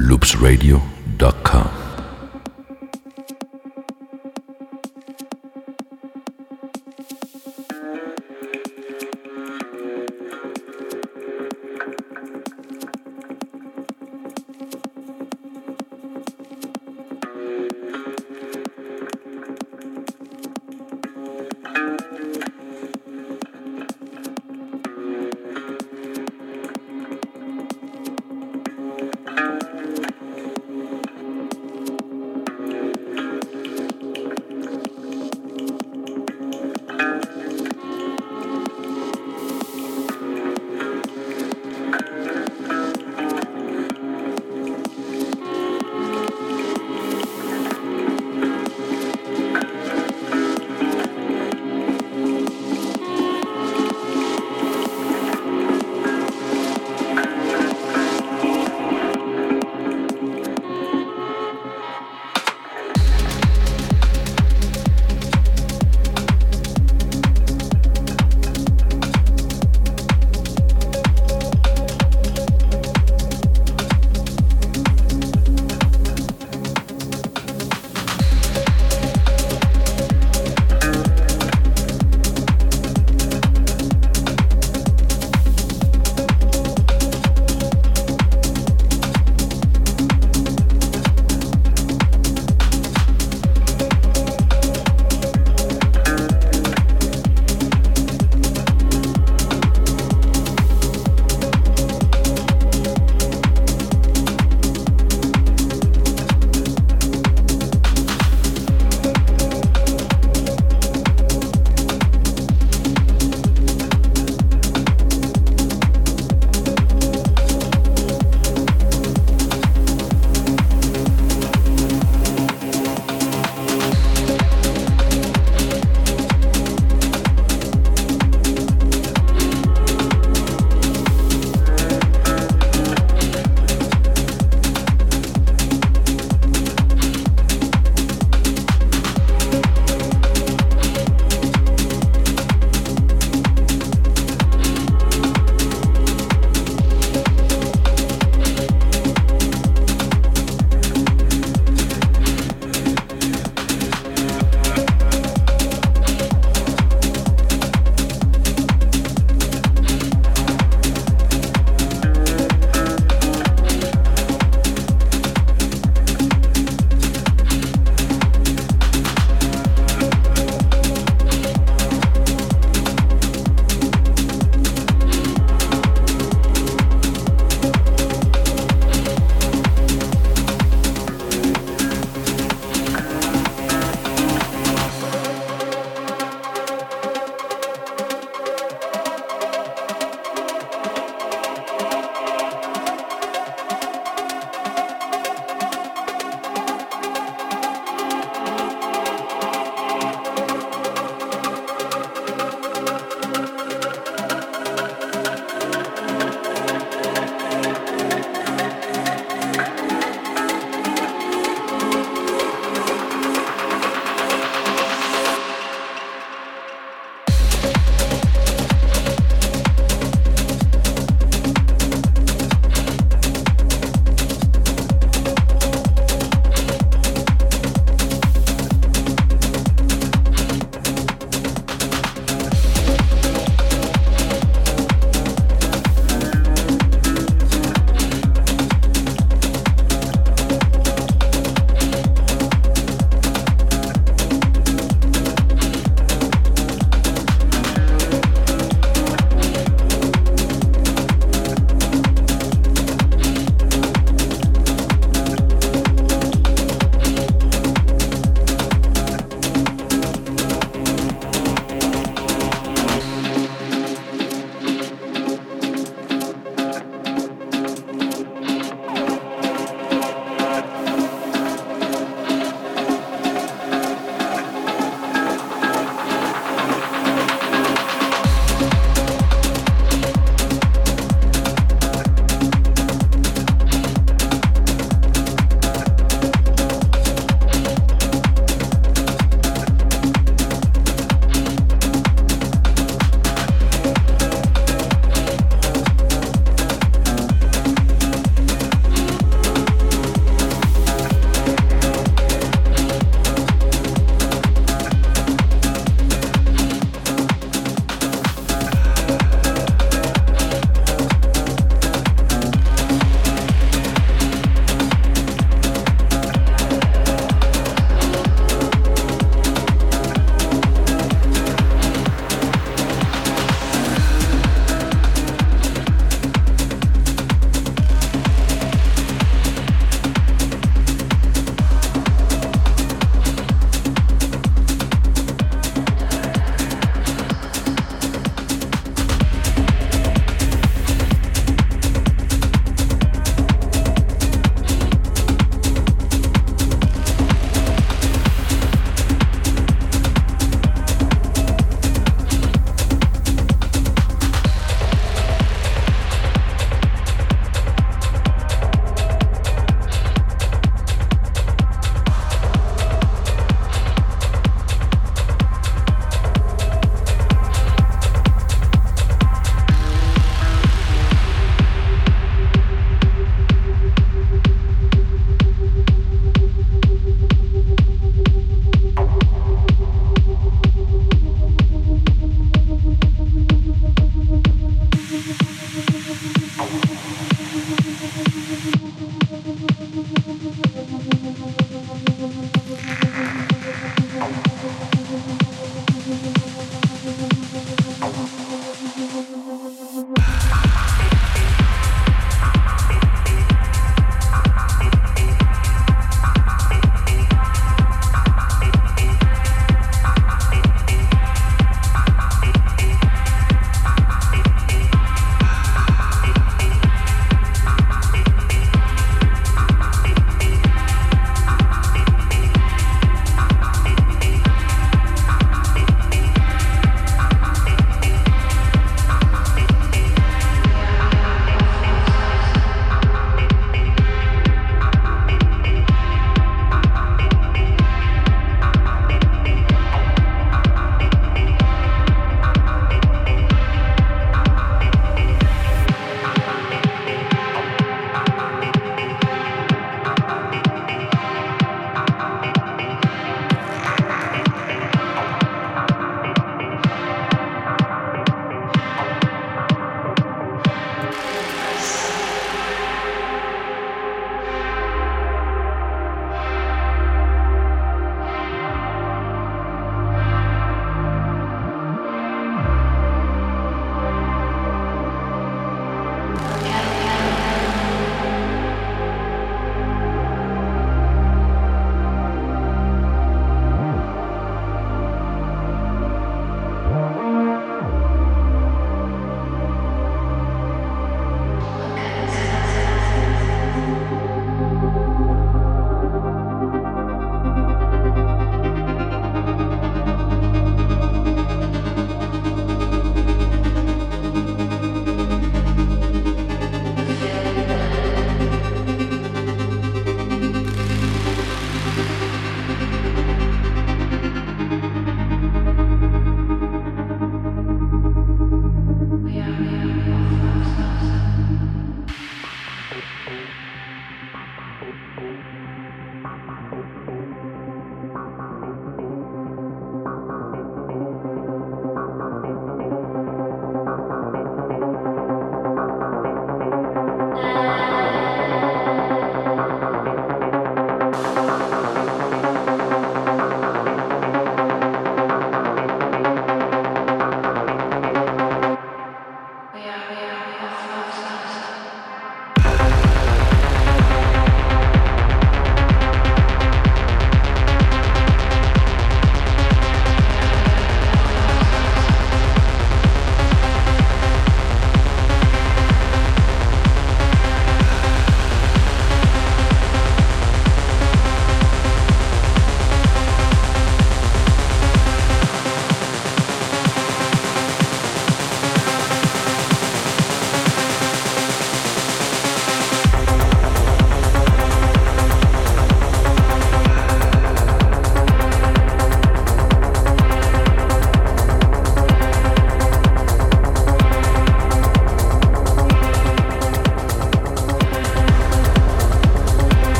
loopsradio.com.